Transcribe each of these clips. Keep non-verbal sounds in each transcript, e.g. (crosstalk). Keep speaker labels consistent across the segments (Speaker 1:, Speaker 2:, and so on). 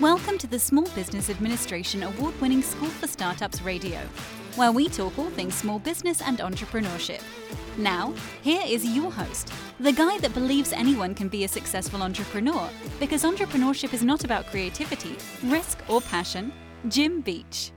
Speaker 1: Welcome to the Small Business Administration award winning School for Startups Radio, where we talk all things small business and entrepreneurship. Now, here is your host, the guy that believes anyone can be a successful entrepreneur, because entrepreneurship is not about creativity, risk, or passion, Jim Beach.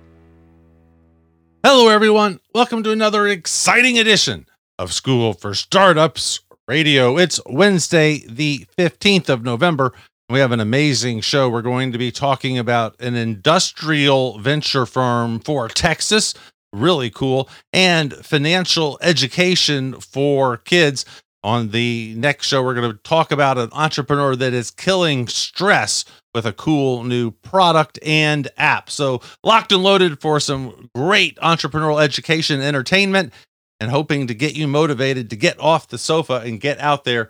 Speaker 2: Hello, everyone. Welcome to another exciting edition of School for Startups Radio. It's Wednesday, the 15th of November. We have an amazing show. We're going to be talking about an industrial venture firm for Texas. Really cool. And financial education for kids. On the next show, we're going to talk about an entrepreneur that is killing stress with a cool new product and app. So, locked and loaded for some great entrepreneurial education, entertainment, and hoping to get you motivated to get off the sofa and get out there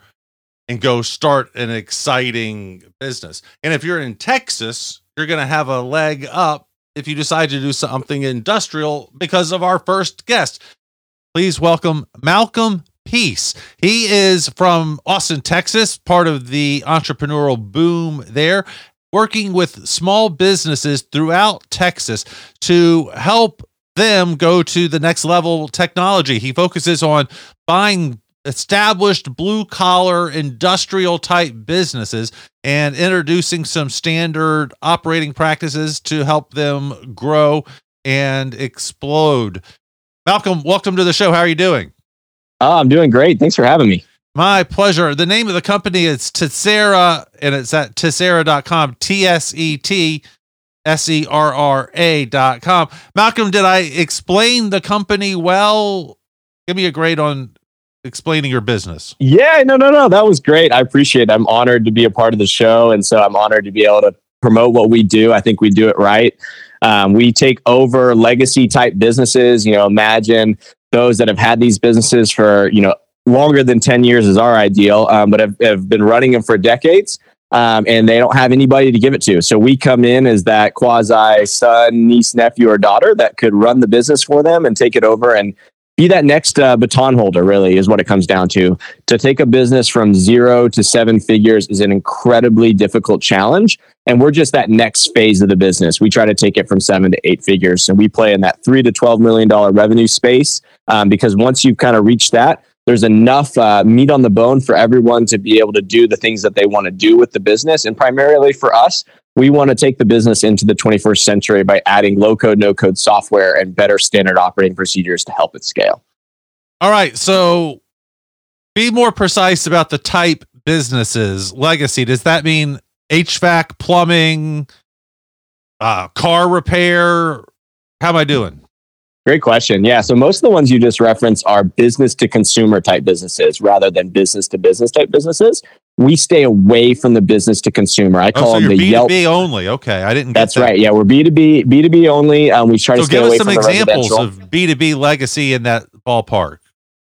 Speaker 2: and go start an exciting business. And if you're in Texas, you're going to have a leg up if you decide to do something industrial because of our first guest. Please welcome Malcolm Peace. He is from Austin, Texas, part of the entrepreneurial boom there, working with small businesses throughout Texas to help them go to the next level technology. He focuses on buying established blue collar industrial type businesses and introducing some standard operating practices to help them grow and explode. Malcolm, welcome to the show. How are you doing?
Speaker 3: Oh, I'm doing great. Thanks for having me.
Speaker 2: My pleasure. The name of the company is Tsetserra, and it's at tsetserra.com, T S E T S E R R A dot com. Malcolm, did I explain the company well? Give me a grade on explaining your business.
Speaker 3: Yeah, no, no, no. That was great. I appreciate it. I'm honored to be a part of the show. And so I'm honored to be able to promote what we do. I think we do it right. Um, we take over legacy type businesses. You know, imagine those that have had these businesses for, you know, longer than 10 years is our ideal, um, but have, have been running them for decades. Um, and they don't have anybody to give it to. So we come in as that quasi son, niece, nephew, or daughter that could run the business for them and take it over and be that next uh, baton holder. Really, is what it comes down to. To take a business from zero to seven figures is an incredibly difficult challenge, and we're just that next phase of the business. We try to take it from seven to eight figures, and we play in that three to twelve million dollar revenue space um, because once you've kind of reached that, there's enough uh, meat on the bone for everyone to be able to do the things that they want to do with the business. And primarily for us, we want to take the business into the 21st century by adding low code, no code software and better standard operating procedures to help it scale.
Speaker 2: All right. So be more precise about the type businesses. Legacy, does that mean HVAC, plumbing, uh, car repair? How am I doing?
Speaker 3: Great question. Yeah. So most of the ones you just referenced are business to consumer type businesses rather than business to business type businesses. We stay away from the business to consumer. I
Speaker 2: Oh,
Speaker 3: call
Speaker 2: so
Speaker 3: them the
Speaker 2: B two
Speaker 3: Yelp.
Speaker 2: B only. Okay, I didn't. Get
Speaker 3: That's
Speaker 2: that.
Speaker 3: right. Yeah, we're B two B, B two B only. Um, we try to stay away
Speaker 2: from So
Speaker 3: give us
Speaker 2: some
Speaker 3: examples
Speaker 2: of B two B legacy in that ballpark.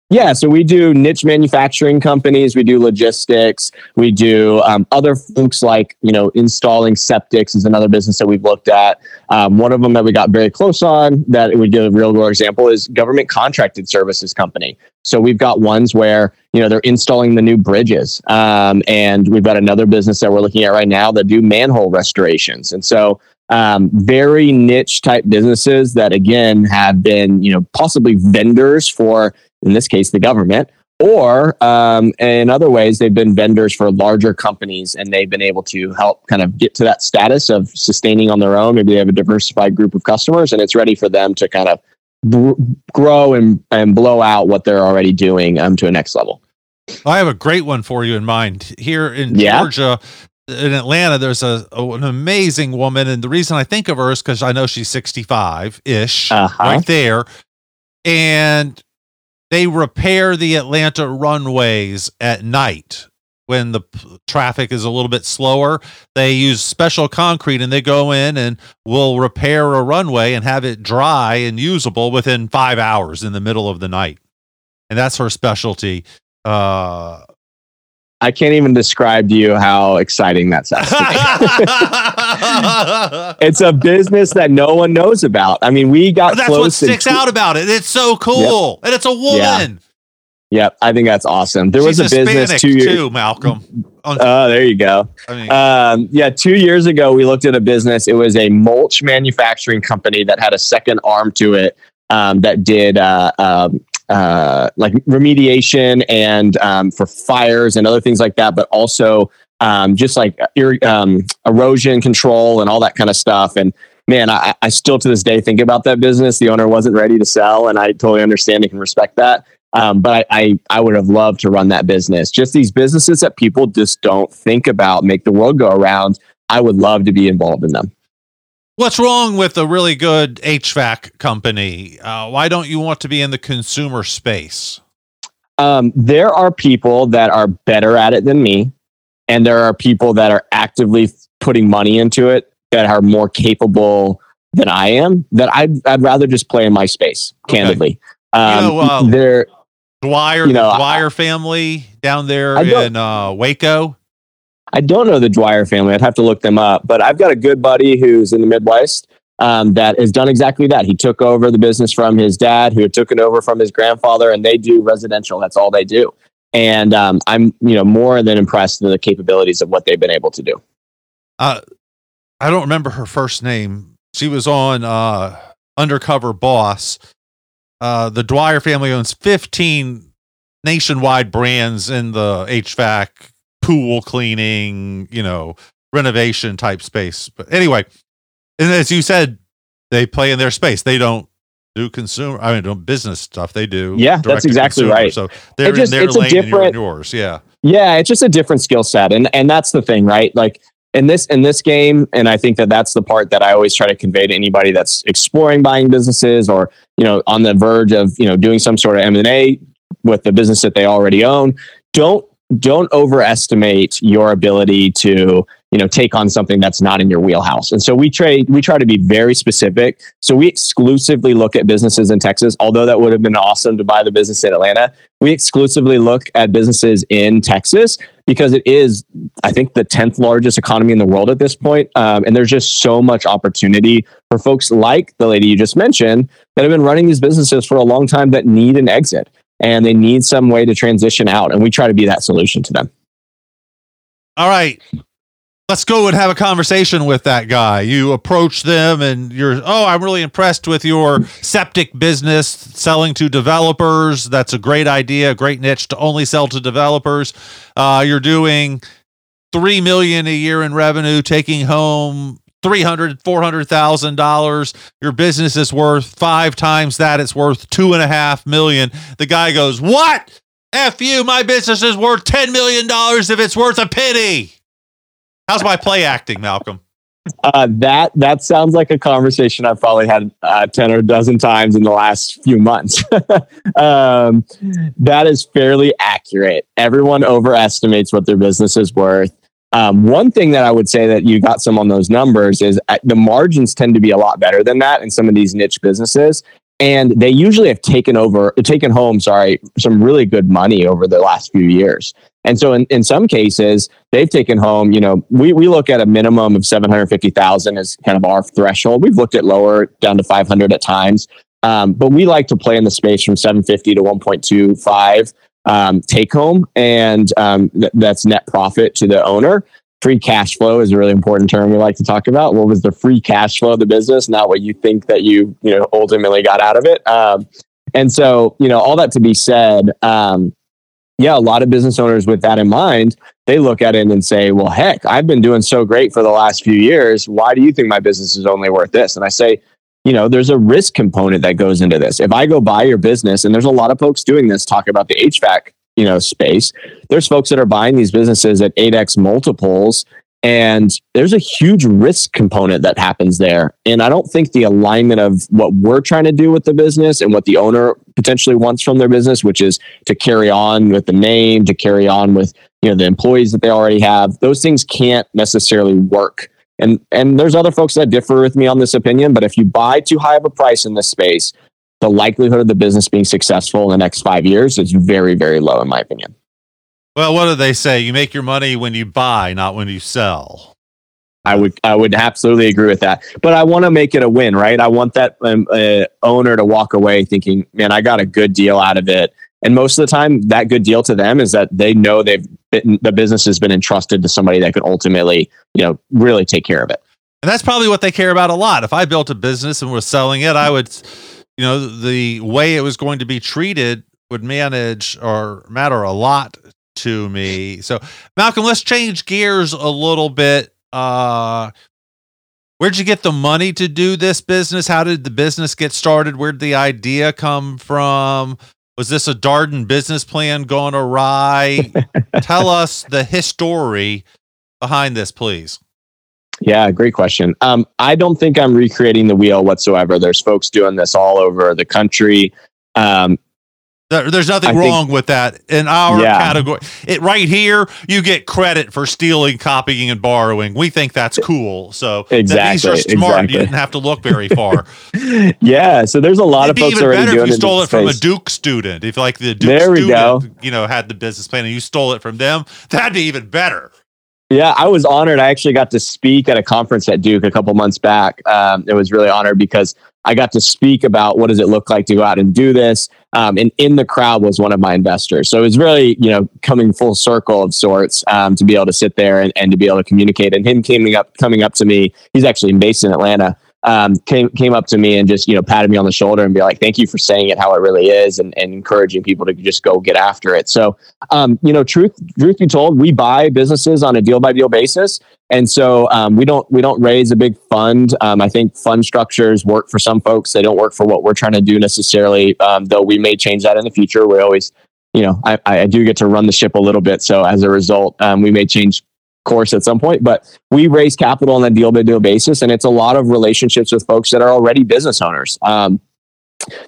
Speaker 3: Yeah, so we do niche manufacturing companies, we do logistics, we do um, other folks like you know installing septics is another business that we've looked at. Um, one of them that we got very close on that we give a real world example is government contracted services company. So we've got ones where you know they're installing the new bridges, um, and we've got another business that we're looking at right now that do manhole restorations, and so um, very niche type businesses that again have been you know possibly vendors for in this case the government or um, in other ways they've been vendors for larger companies and they've been able to help kind of get to that status of sustaining on their own maybe they have a diversified group of customers and it's ready for them to kind of br- grow and, and blow out what they're already doing um, to a next level
Speaker 2: I have a great one for you in mind. Here in
Speaker 3: Yeah?
Speaker 2: Georgia, in Atlanta, there's a, a- an amazing woman, and the reason I think of her is because I know she's 65 ish,
Speaker 3: Uh-huh.
Speaker 2: right there, and they repair the Atlanta runways at night. when the traffic is a little bit slower. They use special concrete and they go in and will repair a runway and have it dry and usable within five hours in the middle of the night. And that's her specialty. Uh,
Speaker 3: I can't even describe to you how exciting that sounds. to me. (laughs) it's a business that no one knows about. I mean, we got
Speaker 2: that's what sticks
Speaker 3: two-
Speaker 2: out about it. It's so cool. And it's a woman.
Speaker 3: Yep, I think that's awesome. There
Speaker 2: She's
Speaker 3: was a business
Speaker 2: Hispanic
Speaker 3: two years.
Speaker 2: too, Malcolm. (laughs)
Speaker 3: Oh, there you go.
Speaker 2: I mean,
Speaker 3: Um, yeah, two years ago, we looked at a business. It was a mulch manufacturing company that had a second arm to it um, that did uh, um, uh, like remediation and um, for fires and other things like that, but also um, just like ir- um, erosion control and all that kind of stuff. And man, I, I still to this day think about that business. The owner wasn't ready to sell, and I totally understand and can respect that. Um, but I, I, I would have loved to run that business. Just these businesses that people just don't think about make the world go around. I would love to be involved in them.
Speaker 2: What's wrong with a really good HVAC company? Uh, why don't you want to be in the consumer space?
Speaker 3: Um, there are people that are better at it than me, and there are people that are actively putting money into it that are more capable than I am. That I'd, I'd rather just play in my space,
Speaker 2: Okay.
Speaker 3: candidly. Um,
Speaker 2: know, uh,
Speaker 3: there,
Speaker 2: Dwyer,
Speaker 3: You know,
Speaker 2: the Dwyer family down there in uh, Waco.
Speaker 3: I don't know the Dwyer family. I'd have to look them up. But I've got a good buddy who's in the Midwest um, that has done exactly that. He took over the business from his dad, who took it over from his grandfather, and they do residential. That's all they do. And um, I'm, you know, more than impressed with the capabilities of what they've been able to do.
Speaker 2: Uh, I don't remember her first name. She was on uh, Undercover Boss. Uh, the Dwyer family owns 15 nationwide brands in the HVAC, pool cleaning, you know, renovation type space. But anyway, and as you said, they play in their space. They don't do consumer, I mean, don't business stuff. They do.
Speaker 3: Yeah, that's exactly
Speaker 2: consumer.
Speaker 3: right.
Speaker 2: So they're
Speaker 3: just-
Speaker 2: in their
Speaker 3: it's a
Speaker 2: lane and you're in
Speaker 3: different-
Speaker 2: yours. Yeah.
Speaker 3: Yeah, it's just a different skill set, and and that's the thing, right? Like in this in this game, and I think that that's the part that I always try to convey to anybody that's exploring buying businesses or you know on the verge of you know doing some sort of M and A with the business that they already own. Don't don't overestimate your ability to you know take on something that's not in your wheelhouse. And so we trade we try to be very specific. So we exclusively look at businesses in texas although that would have been awesome to buy the business in atlanta. We exclusively look at businesses in texas because it is i think the 10th largest economy in the world at this point um, and there's just so much opportunity for folks like the lady you just mentioned that have been running these businesses for a long time that need an exit and they need some way to transition out and we try to be that solution to them
Speaker 2: All right. Let's go and have a conversation with that guy. You approach them and you're, oh, I'm really impressed with your septic business selling to developers. That's a great idea, great niche to only sell to developers. Uh, you're doing three million a year in revenue, taking home three hundred, four hundred thousand dollars. Your business is worth five times that. It's worth two and a half million. The guy goes, What? F you, my business is worth $10 million if it's worth a penny. How's my play acting, Malcolm?
Speaker 3: Uh, that that sounds like a conversation I've probably had uh, ten or a dozen times in the last few months. (laughs) um, that is fairly accurate. Everyone overestimates what their business is worth. Um, one thing that I would say that you got some on those numbers is uh, the margins tend to be a lot better than that in some of these niche businesses, and they usually have taken over, taken home, sorry, some really good money over the last few years. And so in, in some cases, they've taken home, you know, we, we look at a minimum of 750,000 as kind of our threshold. We've looked at lower down to 500 at times. Um, but we like to play in the space from 750 to 1.25 um, take home. And um, th- that's net profit to the owner. Free cash flow is a really important term we like to talk about. What was the free cash flow of the business, not what you think that you, you know, ultimately got out of it. Um, and so, you know, all that to be said, um, yeah, a lot of business owners with that in mind, they look at it and say, well, heck, I've been doing so great for the last few years. Why do you think my business is only worth this? And I say, you know, there's a risk component that goes into this. If I go buy your business, and there's a lot of folks doing this, talk about the HVAC, you know, space. There's folks that are buying these businesses at 8x multiples and there's a huge risk component that happens there. And I don't think the alignment of what we're trying to do with the business and what the owner potentially wants from their business, which is to carry on with the name, to carry on with you know the employees that they already have. Those things can't necessarily work. And and there's other folks that differ with me on this opinion, but if you buy too high of a price in this space, the likelihood of the business being successful in the next five years is very, very low, in my opinion.
Speaker 2: Well, what do they say? You make your money when you buy, not when you sell.
Speaker 3: I would I would absolutely agree with that. But I want to make it a win, right? I want that um, uh, owner to walk away thinking, "Man, I got a good deal out of it." And most of the time, that good deal to them is that they know they've been, the business has been entrusted to somebody that could ultimately, you know, really take care of it.
Speaker 2: And that's probably what they care about a lot. If I built a business and was selling it, I would, you know, the way it was going to be treated would manage or matter a lot to me. So, Malcolm, let's change gears a little bit. Uh, where'd you get the money to do this business? How did the business get started? Where'd the idea come from? Was this a Darden business plan gone awry? (laughs) Tell us the history behind this, please.
Speaker 3: Yeah, great question. Um, I don't think I'm recreating the wheel whatsoever. There's folks doing this all over the country. Um,
Speaker 2: there's nothing I wrong think, with that in our yeah. category. It right here, you get credit for stealing, copying, and borrowing. We think that's cool. So
Speaker 3: exactly,
Speaker 2: these are smart.
Speaker 3: Exactly.
Speaker 2: You didn't have to look very far. (laughs)
Speaker 3: yeah. So there's a lot It'd of folks already doing
Speaker 2: if
Speaker 3: you
Speaker 2: stole
Speaker 3: it
Speaker 2: from a Duke student. If like the Duke
Speaker 3: there we
Speaker 2: student,
Speaker 3: go.
Speaker 2: you know, had the business plan and you stole it from them, that'd be even better.
Speaker 3: Yeah, I was honored. I actually got to speak at a conference at Duke a couple months back. Um, it was really honored because I got to speak about what does it look like to go out and do this. Um, and in the crowd was one of my investors. So it was really, you know, coming full circle of sorts um, to be able to sit there and, and to be able to communicate. And him coming up, coming up to me, he's actually based in Atlanta um, came came up to me and just you know patted me on the shoulder and be like, "Thank you for saying it how it really is," and, and encouraging people to just go get after it. So, um, you know, truth truth be told, we buy businesses on a deal by deal basis, and so um, we don't we don't raise a big fund. Um, I think fund structures work for some folks; they don't work for what we're trying to do necessarily. Um, though we may change that in the future. We always you know, I, I do get to run the ship a little bit. So as a result, um, we may change course at some point, but we raise capital on a deal by deal basis. And it's a lot of relationships with folks that are already business owners. Um,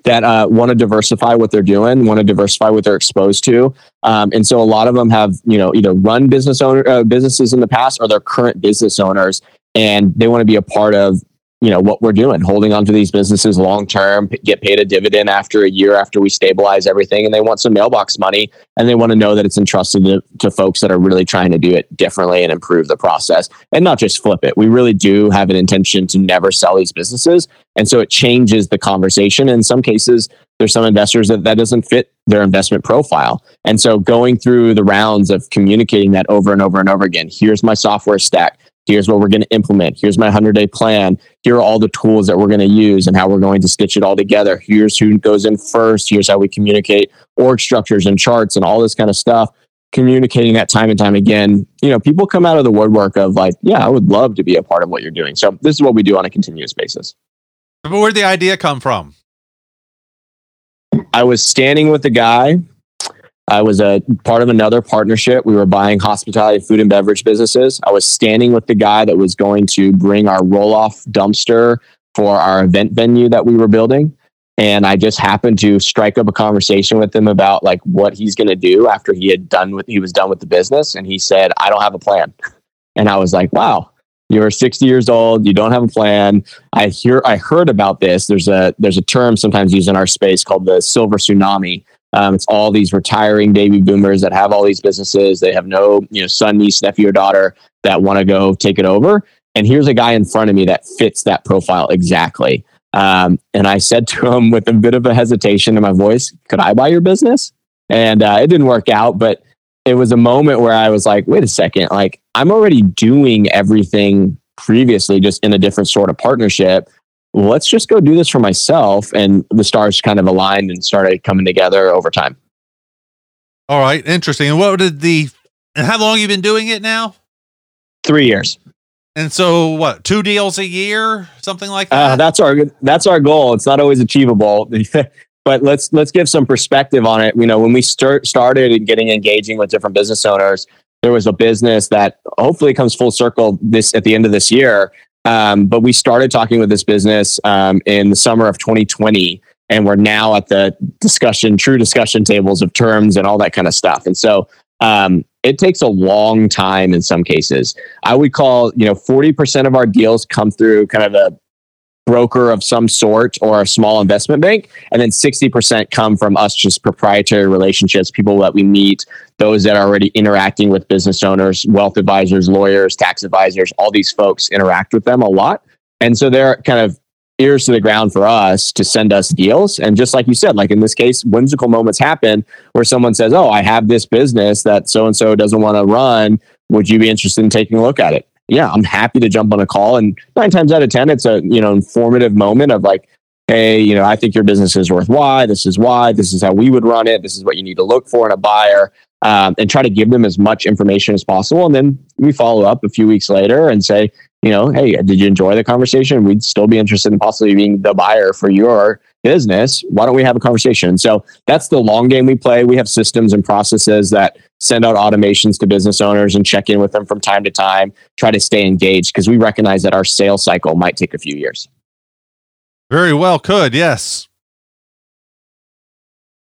Speaker 3: that uh, want to diversify what they're doing, want to diversify what they're exposed to, um, and so a lot of them have you know either run business owner uh, businesses in the past or they're current business owners, and they want to be a part of you know what we're doing holding on to these businesses long term get paid a dividend after a year after we stabilize everything and they want some mailbox money and they want to know that it's entrusted to, to folks that are really trying to do it differently and improve the process and not just flip it. We really do have an intention to never sell these businesses and so it changes the conversation. In some cases there's some investors that that doesn't fit their investment profile. And so going through the rounds of communicating that over and over and over again here's my software stack Here's what we're going to implement. Here's my 100 day plan. Here are all the tools that we're going to use and how we're going to stitch it all together. Here's who goes in first. Here's how we communicate org structures and charts and all this kind of stuff. Communicating that time and time again. You know, people come out of the woodwork of like, yeah, I would love to be a part of what you're doing. So this is what we do on a continuous basis.
Speaker 2: But where'd the idea come from?
Speaker 3: I was standing with the guy I was a part of another partnership. We were buying hospitality, food and beverage businesses. I was standing with the guy that was going to bring our roll off dumpster for our event venue that we were building. And I just happened to strike up a conversation with him about like what he's going to do after he had done with, he was done with the business. And he said, I don't have a plan. And I was like, wow, you're 60 years old you don't have a plan i hear i heard about this there's a there's a term sometimes used in our space called the silver tsunami um, it's all these retiring baby boomers that have all these businesses. They have no, you know, son, niece, nephew, or daughter that want to go take it over. And here's a guy in front of me that fits that profile exactly. Um, and I said to him with a bit of a hesitation in my voice, "Could I buy your business?" And uh, it didn't work out, but it was a moment where I was like, "Wait a second! Like I'm already doing everything previously, just in a different sort of partnership." Let's just go do this for myself. And the stars kind of aligned and started coming together over time.
Speaker 2: All right. Interesting. And what did the, and how long you been doing it now?
Speaker 3: Three years.
Speaker 2: And so what, two deals a year, something like
Speaker 3: uh,
Speaker 2: that?
Speaker 3: Uh, that's our, that's our goal. It's not always achievable, (laughs) but let's, let's give some perspective on it. You know, when we start, started getting engaging with different business owners, there was a business that hopefully comes full circle this at the end of this year um, but we started talking with this business um, in the summer of 2020, and we're now at the discussion, true discussion tables of terms and all that kind of stuff. And so, um, it takes a long time in some cases. I would call, you know, 40% of our deals come through kind of a broker of some sort or a small investment bank. And then 60% come from us just proprietary relationships, people that we meet, those that are already interacting with business owners, wealth advisors, lawyers, tax advisors, all these folks interact with them a lot. And so they're kind of ears to the ground for us to send us deals. And just like you said, like in this case, whimsical moments happen where someone says, Oh, I have this business that so and so doesn't want to run. Would you be interested in taking a look at it? Yeah, I'm happy to jump on a call. And nine times out of 10, it's a, you know, informative moment of like, Hey, you know, I think your business is worth why. This is why. This is how we would run it. This is what you need to look for in a buyer. Um, and try to give them as much information as possible. And then we follow up a few weeks later and say, you know, hey, did you enjoy the conversation? We'd still be interested in possibly being the buyer for your business. Why don't we have a conversation? So that's the long game we play. We have systems and processes that send out automations to business owners and check in with them from time to time, try to stay engaged because we recognize that our sales cycle might take a few years.
Speaker 2: Very well, could yes.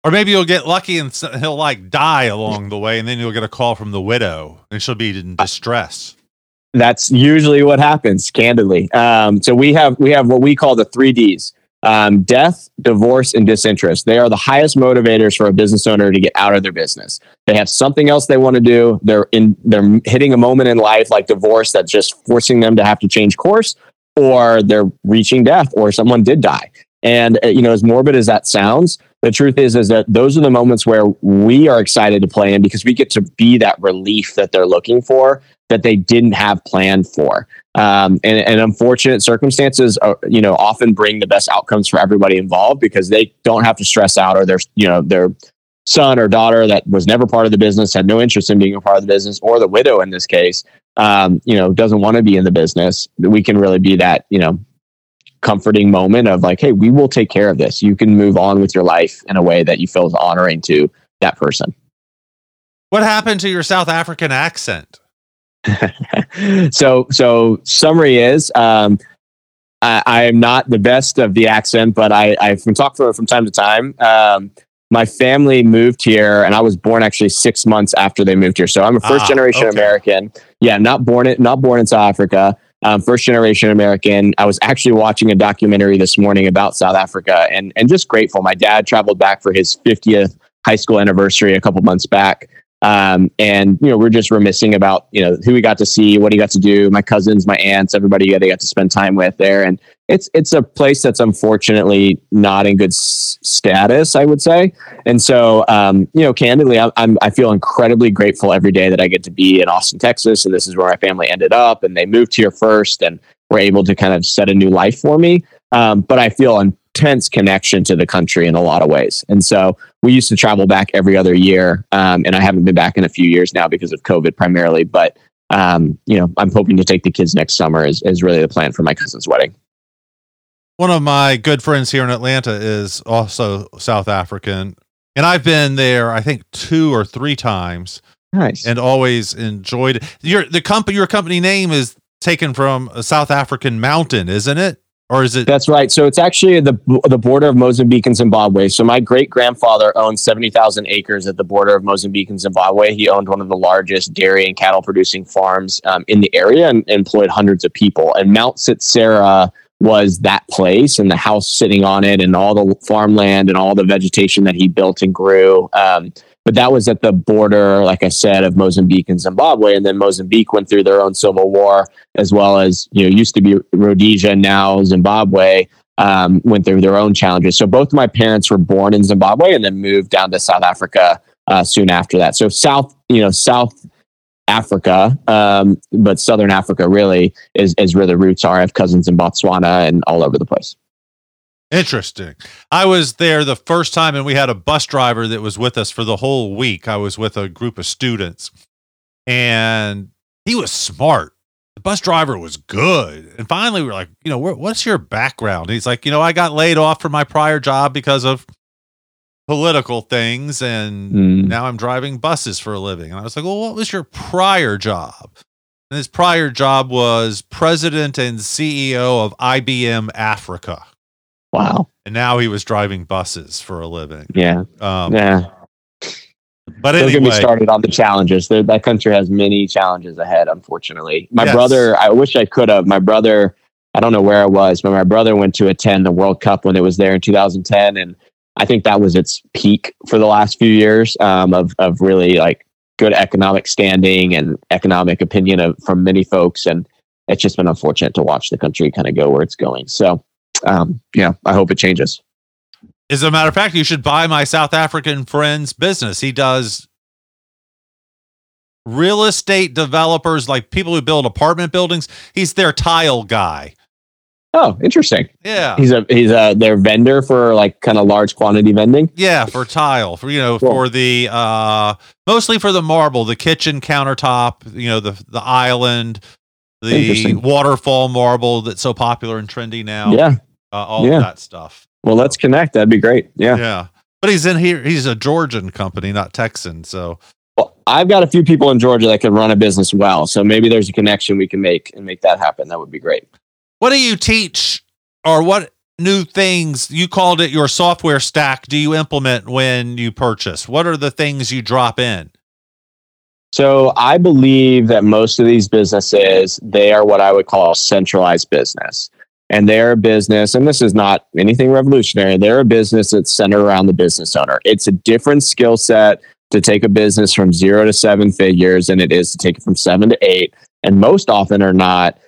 Speaker 2: Or maybe you'll get lucky and he'll like die along the way, and then you'll get a call from the widow, and she'll be in distress
Speaker 3: that's usually what happens candidly um, so we have we have what we call the three d's um, death divorce and disinterest. They are the highest motivators for a business owner to get out of their business. They have something else they want to do. They're in they're hitting a moment in life like divorce that's just forcing them to have to change course or they're reaching death or someone did die. And uh, you know as morbid as that sounds the truth is is that those are the moments where we are excited to play in because we get to be that relief that they're looking for that they didn't have planned for. Um, and, and, unfortunate circumstances, are, uh, you know, often bring the best outcomes for everybody involved because they don't have to stress out or their, you know, their son or daughter that was never part of the business, had no interest in being a part of the business, or the widow in this case, um, you know, doesn't want to be in the business. We can really be that, you know, comforting moment of like, hey, we will take care of this. You can move on with your life in a way that you feel is honoring to that person.
Speaker 2: What happened to your South African accent? (laughs)
Speaker 3: so so summary is um, I, I, am not the best of the accent, but I, I can talk from from time to time. Um, my family moved here, and I was born actually six months after they moved here. So I'm a first ah, generation okay. American. Yeah, not born in, not born in South Africa. Um, first generation American. I was actually watching a documentary this morning about South Africa, and and just grateful. My dad traveled back for his 50th high school anniversary a couple months back. Um, and you know, we're just remissing about you know who we got to see, what he got to do, my cousins, my aunts, everybody they got to spend time with there, and it's it's a place that's unfortunately not in good s- status, I would say. And so, um, you know, candidly, I, I'm I feel incredibly grateful every day that I get to be in Austin, Texas, and this is where my family ended up, and they moved here first, and were able to kind of set a new life for me. Um, but I feel intense connection to the country in a lot of ways. And so we used to travel back every other year. Um, and I haven't been back in a few years now because of COVID primarily. But, um, you know, I'm hoping to take the kids next summer is, is really the plan for my cousin's wedding.
Speaker 2: One of my good friends here in Atlanta is also South African. And I've been there, I think, two or three times.
Speaker 3: Nice.
Speaker 2: And always enjoyed it. Your the company your company name is taken from a South African mountain, isn't it? Or is it?
Speaker 3: That's right. So it's actually the the border of Mozambique and Zimbabwe. So my great grandfather owned seventy thousand acres at the border of Mozambique and Zimbabwe. He owned one of the largest dairy and cattle producing farms um, in the area and employed hundreds of people. And Mount Tsetserra was that place and the house sitting on it and all the farmland and all the vegetation that he built and grew. Um, but that was at the border, like I said, of Mozambique and Zimbabwe. And then Mozambique went through their own civil war, as well as, you know, used to be Rhodesia, now Zimbabwe. Um, went through their own challenges. So both my parents were born in Zimbabwe and then moved down to South Africa uh, soon after that. So South, you know, South Africa, um, but Southern Africa really is, is where the roots are. I have cousins in Botswana and all over the place.
Speaker 2: Interesting. I was there the first time and we had a bus driver that was with us for the whole week. I was with a group of students and he was smart. The bus driver was good. And finally, we were like, you know, what's your background? he's like, you know, I got laid off from my prior job because of political things and mm. now I'm driving buses for a living. And I was like, well, what was your prior job? And his prior job was president and CEO of IBM Africa.
Speaker 3: Wow.
Speaker 2: And now he was driving buses for a living.
Speaker 3: Yeah. Um, yeah.
Speaker 2: But
Speaker 3: Don't get
Speaker 2: anyway,
Speaker 3: me started on the challenges. There- That country has many challenges ahead, unfortunately. My
Speaker 2: Yes.
Speaker 3: brother, I wish I could have. My brother, I don't know where I was, but my brother went to attend the World Cup when it was there in 2010. And I think that was its peak for the last few years um, of, of really like good economic standing and economic opinion of, from many folks. And it's just been unfortunate to watch the country kind of go where it's going. So, um, yeah, I hope it changes.
Speaker 2: as a matter of fact, you should buy my South African friend's business. He does real estate developers, like people who build apartment buildings. He's their tile guy.
Speaker 3: Oh, interesting.
Speaker 2: Yeah.
Speaker 3: He's a he's a their vendor for like kind of large quantity vending.
Speaker 2: Yeah, for tile, for you know,
Speaker 3: Cool.
Speaker 2: for the uh mostly for the marble, the kitchen countertop, you know, the the island, the waterfall marble that's so popular and trendy now.
Speaker 3: Yeah.
Speaker 2: Uh, all
Speaker 3: Yeah.
Speaker 2: of that stuff.
Speaker 3: Well, let's connect. That'd be great. Yeah.
Speaker 2: Yeah. But he's in here. He's a Georgian company, not Texan. So
Speaker 3: Well, I've got a few people in Georgia that can run a business well, so maybe there's a connection we can make and make that happen. That would be great.
Speaker 2: what do you teach or what new things you called it your software stack do you implement when you purchase? What are the things you drop in?
Speaker 3: So I believe that most of these businesses, they are what I would call centralized business. And they're a business, and this is not anything revolutionary. They're a business that's centered around the business owner. It's a different skill set to take a business from zero to seven figures than it is to take it from seven to eight. And most often or not,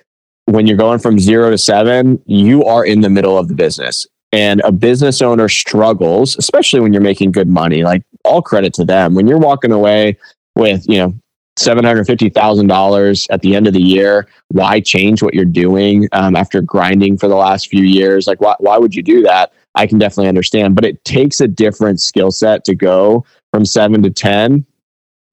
Speaker 3: when you're going from zero to seven, you are in the middle of the business. And a business owner struggles, especially when you're making good money. Like all credit to them. When you're walking away with, you know, $750,000 at the end of the year, why change what you're doing um, after grinding for the last few years? Like, why, why would you do that? I can definitely understand, but it takes a different skill set to go from seven to 10.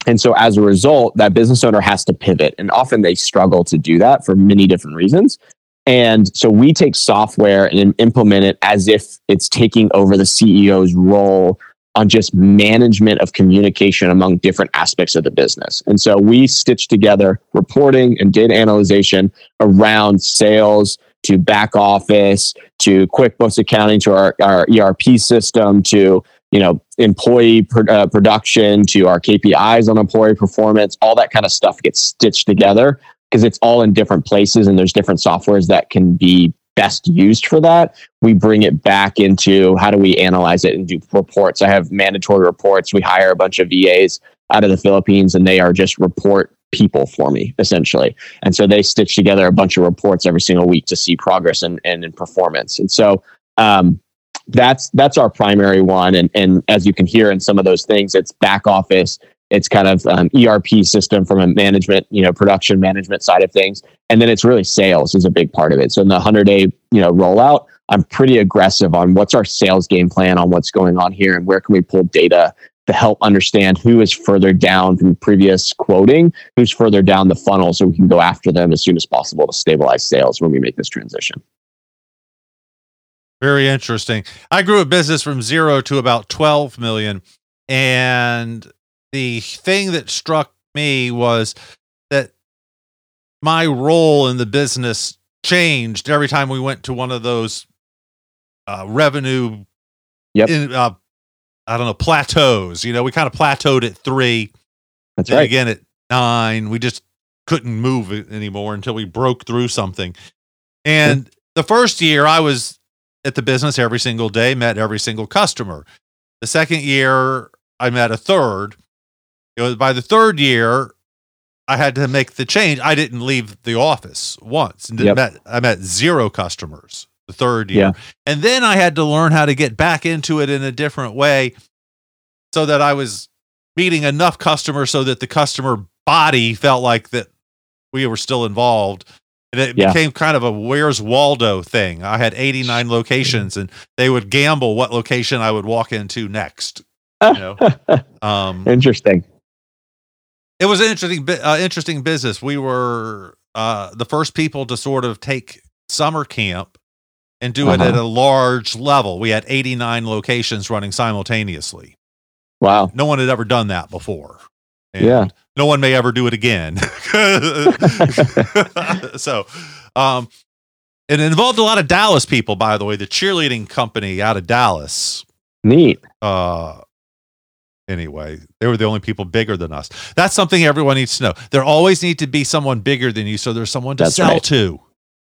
Speaker 3: And so as a result, that business owner has to pivot. And often they struggle to do that for many different reasons. And so we take software and implement it as if it's taking over the CEO's role on just management of communication among different aspects of the business. And so we stitch together reporting and data analyzation around sales to back office to QuickBooks accounting to our, our ERP system to you know employee pr- uh, production to our KPIs on employee performance all that kind of stuff gets stitched together because it's all in different places and there's different softwares that can be best used for that we bring it back into how do we analyze it and do reports. I have mandatory reports. We hire a bunch of vas out of the philippines and they are just report people for me essentially. And so they stitch together a bunch of reports every single week to see progress and, and in performance. And so um, that's that's our primary one. And and as you can hear in some of those things it's back office it's kind of um, erp system from a management you know production management side of things and then it's really sales is a big part of it so in the 100 day you know rollout i'm pretty aggressive on what's our sales game plan on what's going on here and where can we pull data to help understand who is further down from previous quoting who's further down the funnel so we can go after them as soon as possible to stabilize sales when we make this transition
Speaker 2: Very interesting. I grew a business from zero to about 12 million. And the thing that struck me was that my role in the business changed every time we went to one of those uh, revenue,
Speaker 3: Yep.
Speaker 2: in, uh, I don't know, plateaus. You know, we kind of plateaued at three,
Speaker 3: that's
Speaker 2: then
Speaker 3: right
Speaker 2: again at nine. We just couldn't move it anymore until we broke through something. And the first year I was at the business every single day, met every single customer. The second year I met a third. It was by the third year I had to make the change. I didn't leave the office once and
Speaker 3: Yep.
Speaker 2: met I met zero customers the third year.
Speaker 3: Yeah.
Speaker 2: And then I had to learn how to get back into it in a different way so that I was meeting enough customers so that the customer body felt like that we were still involved. And it
Speaker 3: Yeah.
Speaker 2: became kind of a where's Waldo thing. I had 89 locations and they would gamble what location I would walk into next. You know, (laughs) um,
Speaker 3: interesting
Speaker 2: it was an interesting, uh, interesting business. We were uh, the first people to sort of take summer camp and do it
Speaker 3: Uh-huh.
Speaker 2: at a large level. We had 89 locations running simultaneously.
Speaker 3: wow
Speaker 2: No one had ever done that before. And
Speaker 3: Yeah.
Speaker 2: No one may ever do it again. (laughs) so, um, it involved a lot of Dallas people, by the way. The cheerleading company out of Dallas
Speaker 3: neat
Speaker 2: uh anyway. They were the only people bigger than us. That's something everyone needs to know. There always need to be someone bigger than you, so there's someone to
Speaker 3: That's
Speaker 2: sell
Speaker 3: right.
Speaker 2: to.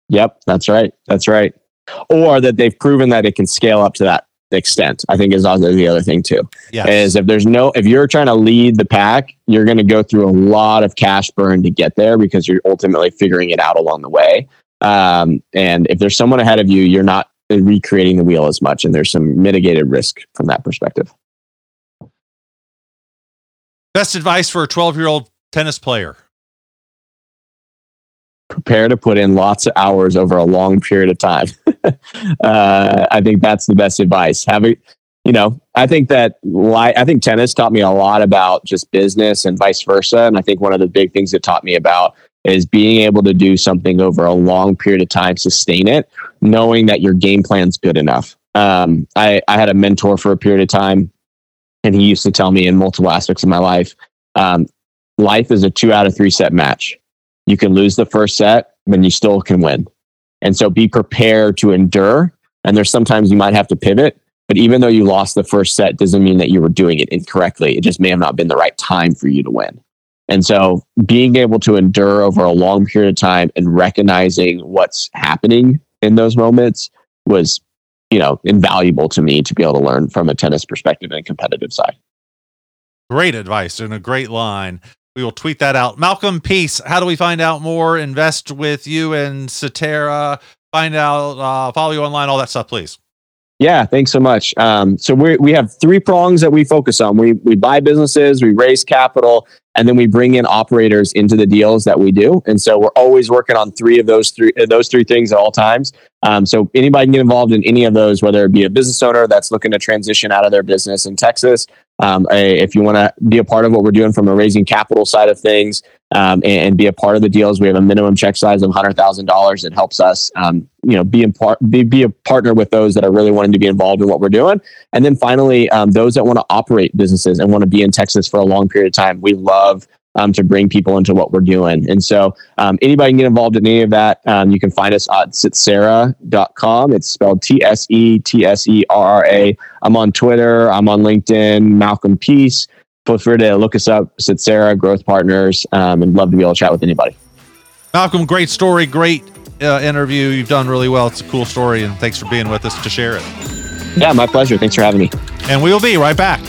Speaker 3: Yep, that's right. That's right. Or that they've proven that it can scale up to that extent. I think is also the other thing too.
Speaker 2: Yes.
Speaker 3: Is if there's no if you're trying to lead the pack, you're going to go through a lot of cash burn to get there because you're ultimately figuring it out along the way. Um, and if there's someone ahead of you, you're not recreating the wheel as much, and there's some mitigated risk from that perspective.
Speaker 2: Best advice for a 12 year old tennis player.
Speaker 3: prepare to put in lots of hours over a long period of time. (laughs) uh, I think that's the best advice. Having, you know, I think that li- I think tennis taught me a lot about just business and vice versa. And I think one of the big things it taught me about is being able to do something over a long period of time, sustain it, knowing that your game plan's good enough. Um, I, I had a mentor for a period of time, and he used to tell me in multiple aspects of my life, um, life is a two out of three set match you can lose the first set, but you still can win. And so be prepared to endure. And there's sometimes you might have to pivot, but even though you lost the first set, doesn't mean that you were doing it incorrectly. It just may have not been the right time for you to win. And so being able to endure over a long period of time and recognizing what's happening in those moments was, you know, invaluable to me to be able to learn from a tennis perspective and competitive side.
Speaker 2: Great advice and a great line. We will tweet that out. Malcolm Peace, how do we find out more? Invest with you and Tsetserra. Find out, uh, follow you online, all that stuff, please.
Speaker 3: Yeah, thanks so much. Um, so we we have three prongs that we focus on. We we buy businesses, we raise capital, and then we bring in operators into the deals that we do. And so we're always working on three of those three those three things at all times. Um, so anybody can get involved in any of those, whether it be a business owner that's looking to transition out of their business in Texas. Um, if you want to be a part of what we're doing from a raising capital side of things um, and, and be a part of the deals, we have a minimum check size of hundred thousand dollars. It helps us, um, you know, be in part be, be a partner with those that are really wanting to be involved in what we're doing. And then finally, um, those that want to operate businesses and want to be in Texas for a long period of time, we love um, to bring people into what we're doing. And so um, anybody can get involved in any of that. Um, you can find us at tsetserra.com. It's spelled T S E T S E R R A. I'm on Twitter. I'm on LinkedIn, Malcolm Peace. Feel free to look us up, Tsetserra Growth Partners, um, and love to be able to chat with anybody.
Speaker 2: Malcolm, great story, great uh, interview. You've done really well. It's a cool story, and thanks for being with us to share it.
Speaker 3: Yeah, my pleasure. Thanks for having me.
Speaker 2: And we will be right back.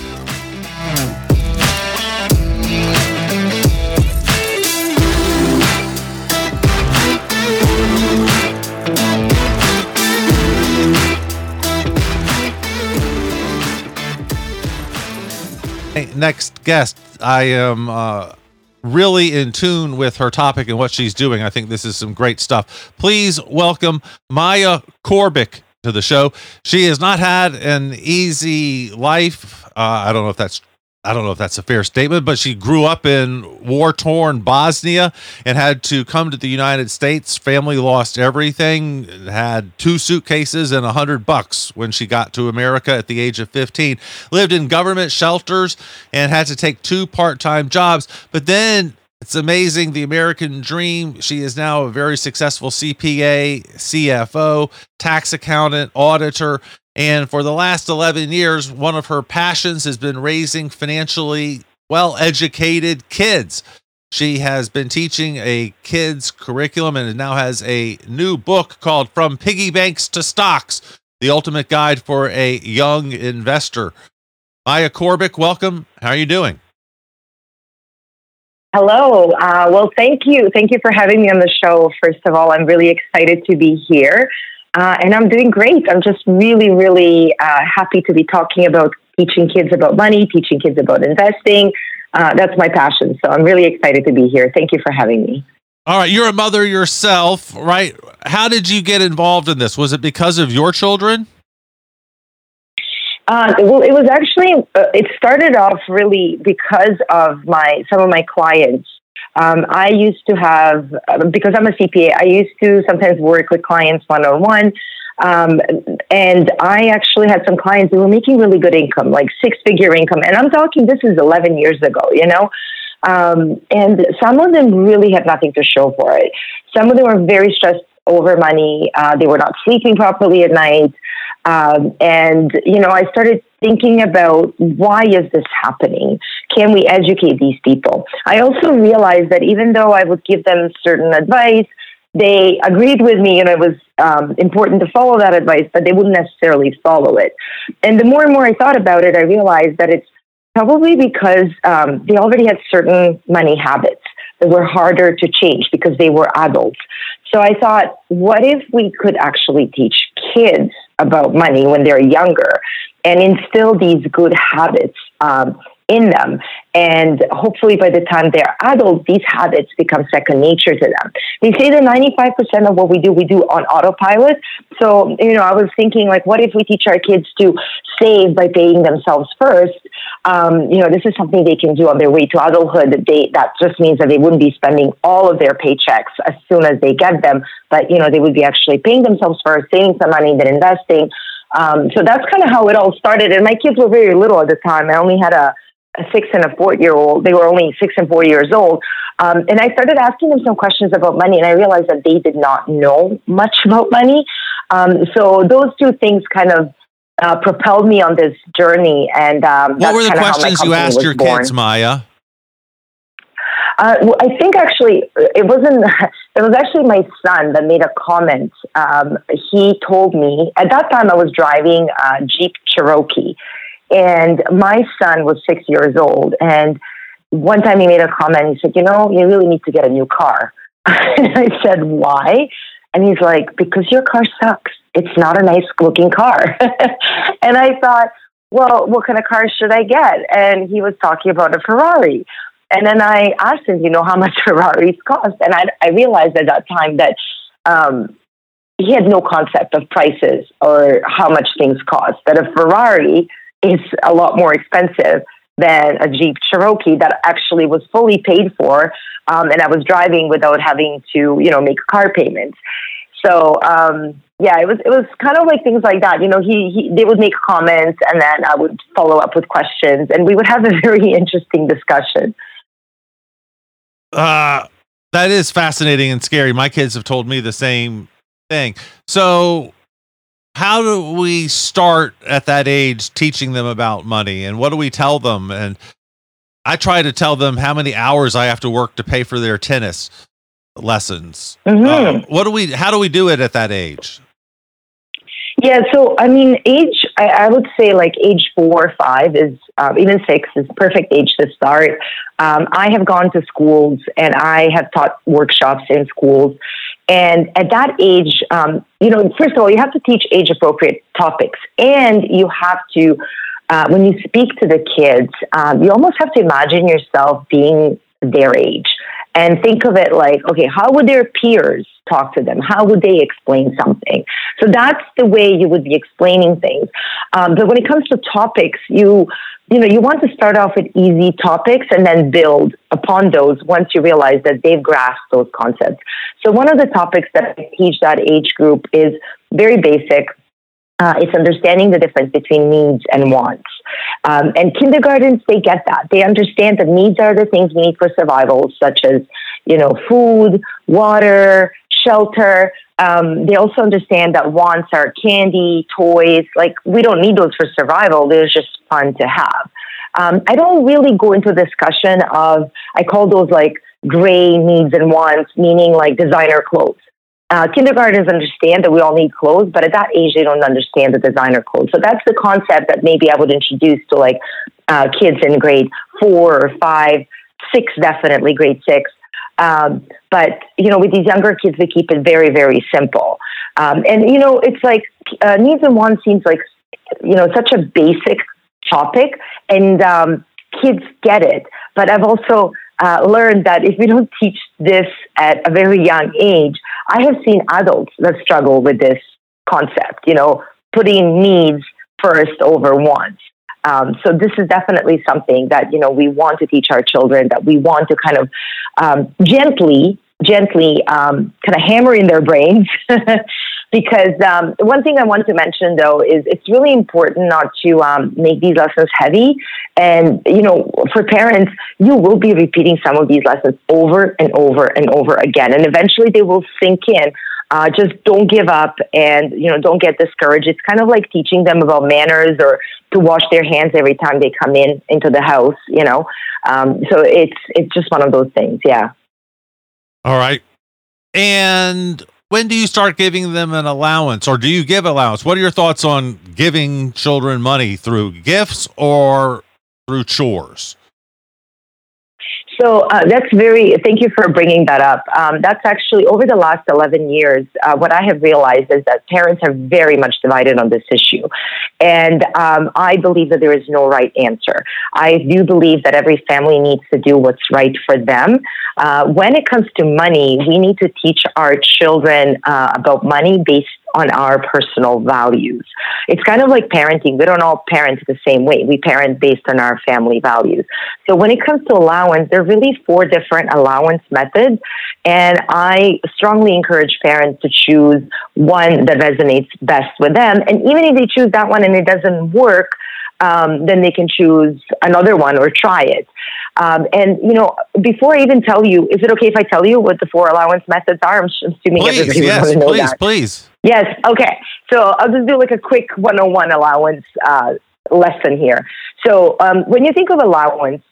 Speaker 2: Next guest, I am uh, really in tune with her topic and what she's doing. I think this is some great stuff. Please welcome Maya Corbic to the show. She has not had an easy life. Uh, I don't know if that's I don't know if that's a fair statement, but she grew up in war torn Bosnia and had to come to the United States. Family lost everything, had two suitcases and a hundred bucks when she got to America at the age of 15. Lived in government shelters and had to take two part time jobs. But then it's amazing the American dream. She is now a very successful CPA, CFO, tax accountant, auditor. And for the last 11 years, one of her passions has been raising financially well educated kids. She has been teaching a kids curriculum and now has a new book called From Piggy Banks to Stocks The Ultimate Guide for a Young Investor. Maya Corbic, welcome. How are you doing?
Speaker 4: Hello. Uh, well, thank you. Thank you for having me on the show. First of all, I'm really excited to be here. Uh, and I'm doing great. I'm just really, really uh, happy to be talking about teaching kids about money, teaching kids about investing. Uh, that's my passion. So I'm really excited to be here. Thank you for having me.
Speaker 2: All right, you're a mother yourself, right? How did you get involved in this? Was it because of your children?
Speaker 4: Uh, well, it was actually uh, it started off really because of my some of my clients. Um, I used to have uh, because I'm a CPA. I used to sometimes work with clients one on one, and I actually had some clients who were making really good income, like six figure income. And I'm talking this is 11 years ago, you know. Um, and some of them really had nothing to show for it. Some of them were very stressed over money. Uh, they were not sleeping properly at night. Um, and, you know, I started thinking about why is this happening? Can we educate these people? I also realized that even though I would give them certain advice, they agreed with me and it was um, important to follow that advice, but they wouldn't necessarily follow it. And the more and more I thought about it, I realized that it's probably because um, they already had certain money habits that were harder to change because they were adults. So I thought, what if we could actually teach kids about money when they're younger and instill these good habits um, in them. And hopefully, by the time they're adults, these habits become second nature to them. They say that 95% of what we do, we do on autopilot. So, you know, I was thinking, like, what if we teach our kids to save by paying themselves first? Um, you know, this is something they can do on their way to adulthood. They, that just means that they wouldn't be spending all of their paychecks as soon as they get them, but, you know, they would be actually paying themselves first, saving some money, then investing. Um, so that's kind of how it all started. And my kids were very little at the time. I only had a a six and a four year old. They were only six and four years old. Um, and I started asking them some questions about money, and I realized that they did not know much about money. Um, so those two things kind of uh, propelled me on this journey. And um,
Speaker 2: what were the questions you asked your born. kids, Maya?
Speaker 4: Uh, well, I think actually it wasn't. (laughs) It was actually my son that made a comment. Um, he told me at that time I was driving a Jeep Cherokee, and my son was six years old. And one time he made a comment. He said, You know, you really need to get a new car. (laughs) and I said, Why? And he's like, Because your car sucks. It's not a nice looking car. (laughs) and I thought, Well, what kind of car should I get? And he was talking about a Ferrari. And then I asked him, you know, how much (laughs) Ferraris cost? And I, I realized at that time that um, he had no concept of prices or how much things cost. That a Ferrari is a lot more expensive than a Jeep Cherokee that actually was fully paid for, um, and I was driving without having to, you know, make car payments. So um, yeah, it was it was kind of like things like that. You know, he, he they would make comments, and then I would follow up with questions, and we would have a very (laughs) interesting discussion.
Speaker 2: Uh, that is fascinating and scary. My kids have told me the same thing. So how do we start at that age teaching them about money and what do we tell them and i try to tell them how many hours i have to work to pay for their tennis lessons. Mm-hmm. uh, what do we how do we do it at that age?
Speaker 4: Yeah so i mean age i, I would say like age four or five is um, even six is perfect age to start. Um, i have gone to schools and i have taught workshops in schools. And at that age, um, you know, first of all, you have to teach age appropriate topics, and you have to, uh, when you speak to the kids, um, you almost have to imagine yourself being their age and think of it like, okay, how would their peers talk to them? How would they explain something? So that's the way you would be explaining things. Um, but when it comes to topics, you you know, you want to start off with easy topics and then build upon those once you realize that they've grasped those concepts. So one of the topics that I teach that age group is very basic. Uh, it's understanding the difference between needs and wants. Um, and kindergartens, they get that. They understand that needs are the things we need for survival, such as, you know, food, water, shelter. Um, they also understand that wants are candy, toys. Like we don't need those for survival. They're just fun to have. Um, I don't really go into discussion of. I call those like gray needs and wants, meaning like designer clothes. Uh, kindergartens understand that we all need clothes, but at that age, they don't understand the designer clothes. So that's the concept that maybe I would introduce to like uh, kids in grade four or five, six, definitely grade six. Um, but you know, with these younger kids, we keep it very, very simple. Um, and you know, it's like uh, needs and wants seems like you know such a basic topic, and um, kids get it. But I've also uh, learned that if we don't teach this at a very young age, I have seen adults that struggle with this concept. You know, putting needs first over wants. Um, so this is definitely something that you know we want to teach our children that we want to kind of um, gently, gently um, kind of hammering their brains. (laughs) because um, one thing I want to mention though is it's really important not to um, make these lessons heavy. And you know, for parents, you will be repeating some of these lessons over and over and over again, and eventually they will sink in Uh, just don't give up and you know don't get discouraged. It's kind of like teaching them about manners or to wash their hands every time they come in into the house. You know, um, so it's it's just one of those things. Yeah.
Speaker 2: All right. And when do you start giving them an allowance or do you give allowance? What are your thoughts on giving children money through gifts or through chores?
Speaker 4: So uh, that's very, thank you for bringing that up. Um, that's actually over the last 11 years, uh, what I have realized is that parents are very much divided on this issue. And um, I believe that there is no right answer. I do believe that every family needs to do what's right for them. Uh, when it comes to money, we need to teach our children uh, about money based on our personal values. It's kind of like parenting. We don't all parent the same way. We parent based on our family values. So when it comes to allowance, there are really four different allowance methods. And I strongly encourage parents to choose one that resonates best with them. And even if they choose that one and it doesn't work, um, then they can choose another one or try it. Um, and you know, before I even tell you, is it okay if I tell you what the four allowance methods are? I'm assuming
Speaker 2: please,
Speaker 4: everybody
Speaker 2: yes,
Speaker 4: wants to know
Speaker 2: please,
Speaker 4: that.
Speaker 2: please.
Speaker 4: Yes. Okay. So I'll just do like a quick 101 allowance uh, lesson here. So um, when you think of allowance,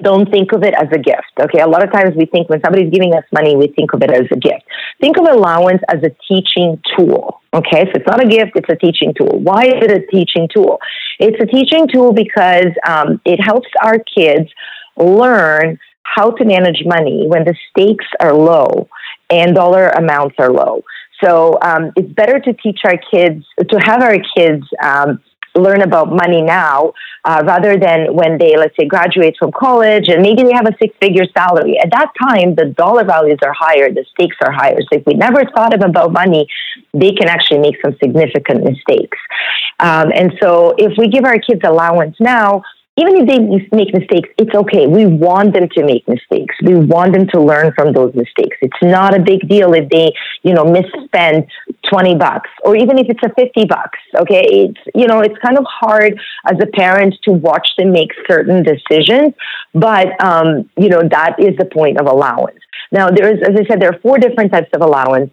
Speaker 4: don't think of it as a gift. Okay. A lot of times we think when somebody's giving us money, we think of it as a gift. Think of allowance as a teaching tool. Okay. So it's not a gift, it's a teaching tool. Why is it a teaching tool? It's a teaching tool because um, it helps our kids learn how to manage money when the stakes are low and dollar amounts are low. So um, it's better to teach our kids, to have our kids um, learn about money now uh, rather than when they, let's say, graduate from college and maybe they have a six figure salary. At that time, the dollar values are higher, the stakes are higher. So if we never thought of about money, they can actually make some significant mistakes. Um, and so if we give our kids allowance now, even if they make mistakes, it's okay. We want them to make mistakes. We want them to learn from those mistakes. It's not a big deal if they, you know, misspend 20 bucks or even if it's a 50 bucks. Okay. It's, you know, it's kind of hard as a parent to watch them make certain decisions, but, um, you know, that is the point of allowance. Now, there's, as I said, there are four different types of allowance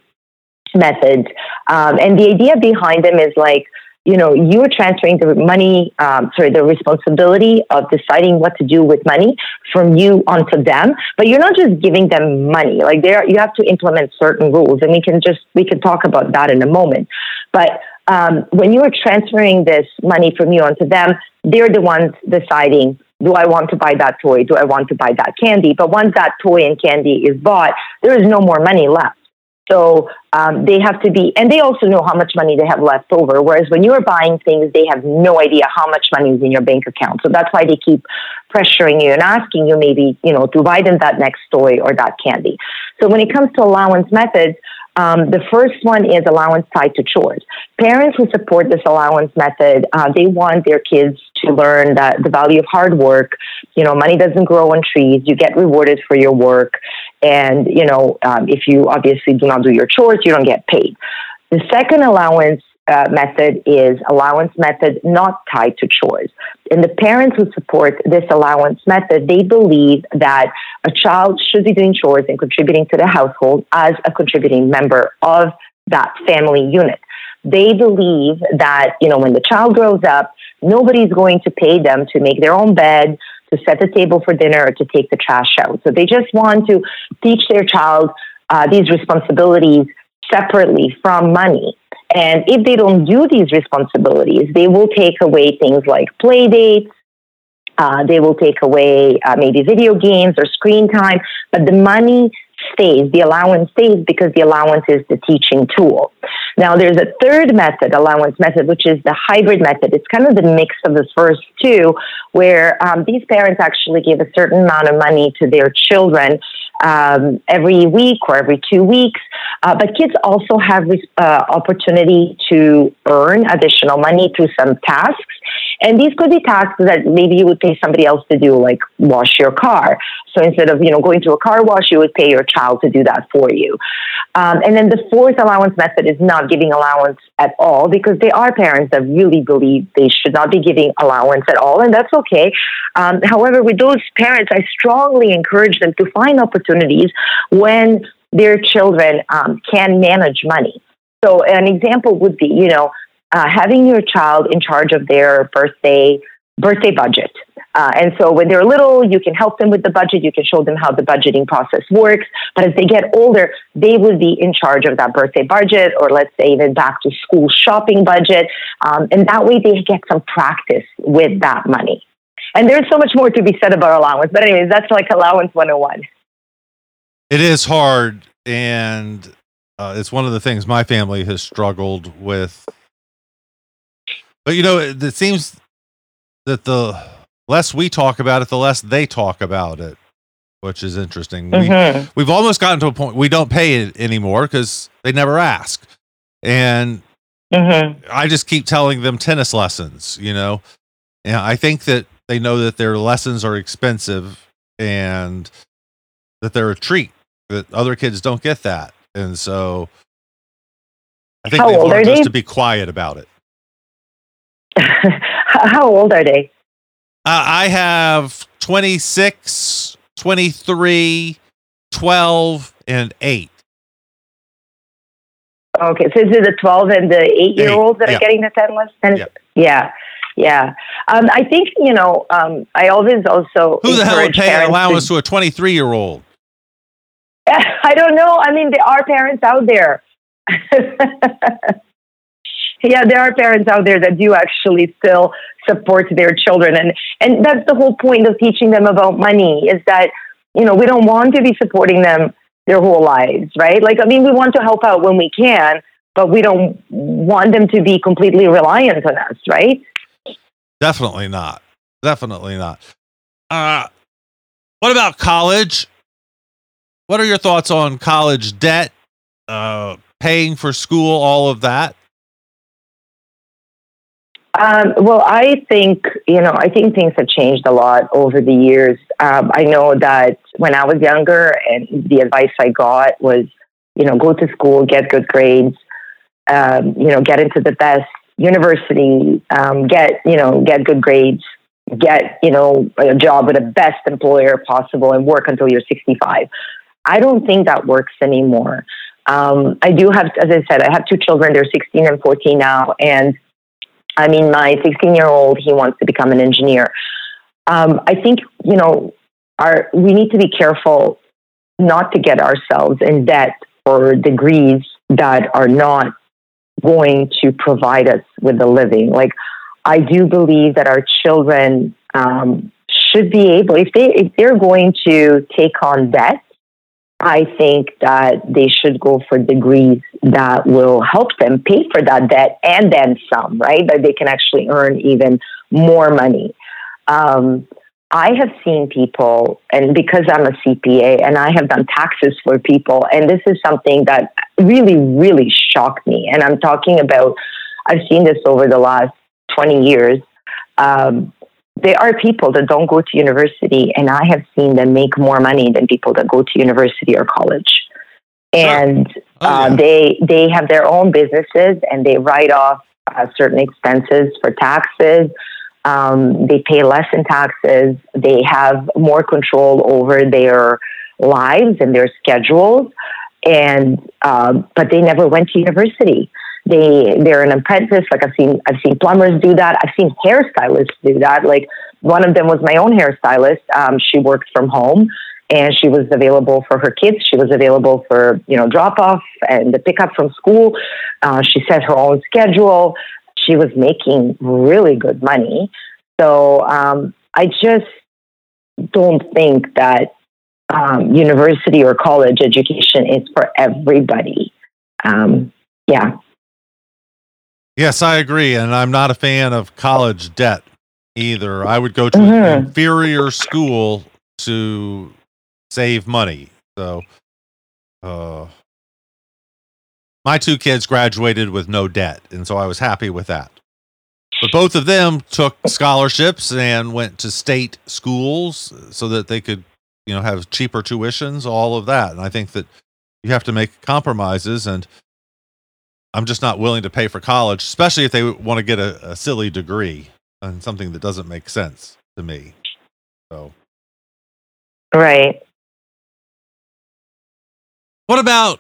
Speaker 4: methods. Um, and the idea behind them is like, you know, you're transferring the money, um, sorry, the responsibility of deciding what to do with money from you onto them. But you're not just giving them money. Like there, you have to implement certain rules, and we can just we can talk about that in a moment. But um, when you are transferring this money from you onto them, they're the ones deciding. Do I want to buy that toy? Do I want to buy that candy? But once that toy and candy is bought, there is no more money left. So um, they have to be, and they also know how much money they have left over. Whereas when you're buying things, they have no idea how much money is in your bank account. So that's why they keep pressuring you and asking you maybe, you know, to buy them that next toy or that candy. So when it comes to allowance methods, um, the first one is allowance tied to chores. Parents who support this allowance method, uh, they want their kids to learn that the value of hard work. You know, money doesn't grow on trees. You get rewarded for your work, and you know, um, if you obviously do not do your chores, you don't get paid. The second allowance uh, method is allowance method not tied to chores. And the parents who support this allowance method, they believe that a child should be doing chores and contributing to the household as a contributing member of that family unit. They believe that, you know, when the child grows up, nobody's going to pay them to make their own bed, to set the table for dinner, or to take the trash out. So they just want to teach their child uh, these responsibilities separately from money. And if they don't do these responsibilities, they will take away things like play dates. Uh, they will take away uh, maybe video games or screen time, but the money stays, the allowance stays because the allowance is the teaching tool. Now, there's a third method, allowance method, which is the hybrid method. It's kind of the mix of the first two, where um, these parents actually give a certain amount of money to their children um, every week or every two weeks. Uh, but kids also have uh, opportunity to earn additional money through some tasks. And these could be tasks that maybe you would pay somebody else to do, like wash your car. So instead of you know going to a car wash, you would pay your child to do that for you. Um, and then the fourth allowance method is not giving allowance at all because there are parents that really believe they should not be giving allowance at all, and that's okay. Um, however, with those parents, I strongly encourage them to find opportunities when their children um, can manage money. So, an example would be, you know, uh, having your child in charge of their birthday birthday budget. Uh, and so when they're little, you can help them with the budget. You can show them how the budgeting process works. But as they get older, they will be in charge of that birthday budget, or let's say even back to school shopping budget. Um, and that way they get some practice with that money. And there's so much more to be said about allowance. But, anyways, that's like allowance 101.
Speaker 2: It is hard. And uh, it's one of the things my family has struggled with. But, you know, it, it seems that the less we talk about it, the less they talk about it, which is interesting.
Speaker 4: Mhm.
Speaker 2: We, we've almost gotten to a point we don't pay it anymore because they never ask. And
Speaker 4: hmm
Speaker 2: I just keep telling them tennis lessons, you know. And I think that they know that their lessons are expensive and that they're a treat, that other kids don't get that. And so I think
Speaker 4: How
Speaker 2: they've learned just to be quiet about it.
Speaker 4: How, old are they?
Speaker 2: Uh, I have 26, 23, 12, and 8.
Speaker 4: Okay, so is it the 12 and the 8 year olds that
Speaker 2: yeah.
Speaker 4: are getting the 10 less?
Speaker 2: Yeah.
Speaker 4: Yeah. Yeah. Um, I think, you know, um, I always also.
Speaker 2: Who the hell would pay
Speaker 4: parents
Speaker 2: allowance to a 23 year old? (laughs)
Speaker 4: I don't know. I mean, there are parents out there. (laughs) yeah, there are parents out there that do actually still support their children, and and that's the whole point of teaching them about money is that you know we don't want to be supporting them their whole lives, right? Like, I mean, we want to help out when we can, but we don't want them to be completely reliant on us, right?
Speaker 2: Definitely not. Definitely not. Uh, what about college? What are your thoughts on college debt, uh, paying for school, all of that?
Speaker 4: Um, well, I think you know, I think things have changed a lot over the years. Um, I know that when I was younger, and the advice I got was, you know, go to school, get good grades, um, you know, get into the best university, um, get you know, get good grades, get you know, a job with the best employer possible, and work until you're 65. I don't think that works anymore. Um, I do have, as I said, I have two children. They're 16 and 14 now, and I mean, my 16 year old, he wants to become an engineer. Um, I think, you know, our, we need to be careful not to get ourselves in debt for degrees that are not going to provide us with a living. Like, I do believe that our children um, should be able, if they if they're going to take on debt, I think that they should go for degrees that will help them pay for that debt and then some, right? That they can actually earn even more money. Um, I have seen people, and because I'm a CPA and I have done taxes for people, and this is something that really, really shocked me. And I'm talking about, I've seen this over the last 20 years. Um, there are people that don't go to university, and I have seen them make more money than people that go to university or college. And
Speaker 2: Oh,
Speaker 4: uh,
Speaker 2: yeah.
Speaker 4: they they have their own businesses, and they write off uh, certain expenses for taxes. Um, they pay less in taxes. They have more control over their lives and their schedules, and um, but they never went to university. They they're an apprentice. Like I've seen I've seen plumbers do that. I've seen hairstylists do that. Like one of them was my own hairstylist. Um, she worked from home and she was available for her kids. She was available for you know drop off and the pickup from school. Uh, she set her own schedule. She was making really good money. So um, I just don't think that um, university or college education is for everybody. Um, yeah.
Speaker 2: Yes, I agree. And I'm not a fan of college debt either. I would go to
Speaker 4: Mhm.
Speaker 2: an inferior school to save money. So, uh, my two kids graduated with no debt. And so I was happy with that. But both of them took scholarships and went to state schools so that they could, you know, have cheaper tuitions, all of that. And I think that you have to make compromises. And I'm just not willing to pay for college, especially if they want to get a, a silly degree and something that doesn't make sense to me. So,
Speaker 4: Right.
Speaker 2: What about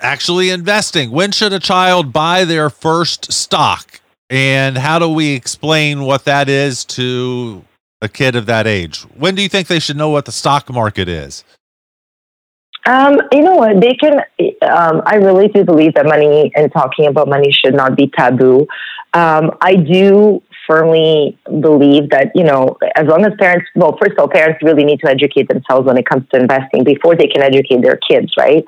Speaker 2: actually investing? When should a child buy their first stock? And how do we explain what that is to a kid of that age? When do you think they should know what the stock market is?
Speaker 4: Um, you know what? They can. Um, I really do believe that money and talking about money should not be taboo. Um, I do firmly believe that you know, as long as parents, well, first of all, parents really need to educate themselves when it comes to investing before they can educate their kids, right?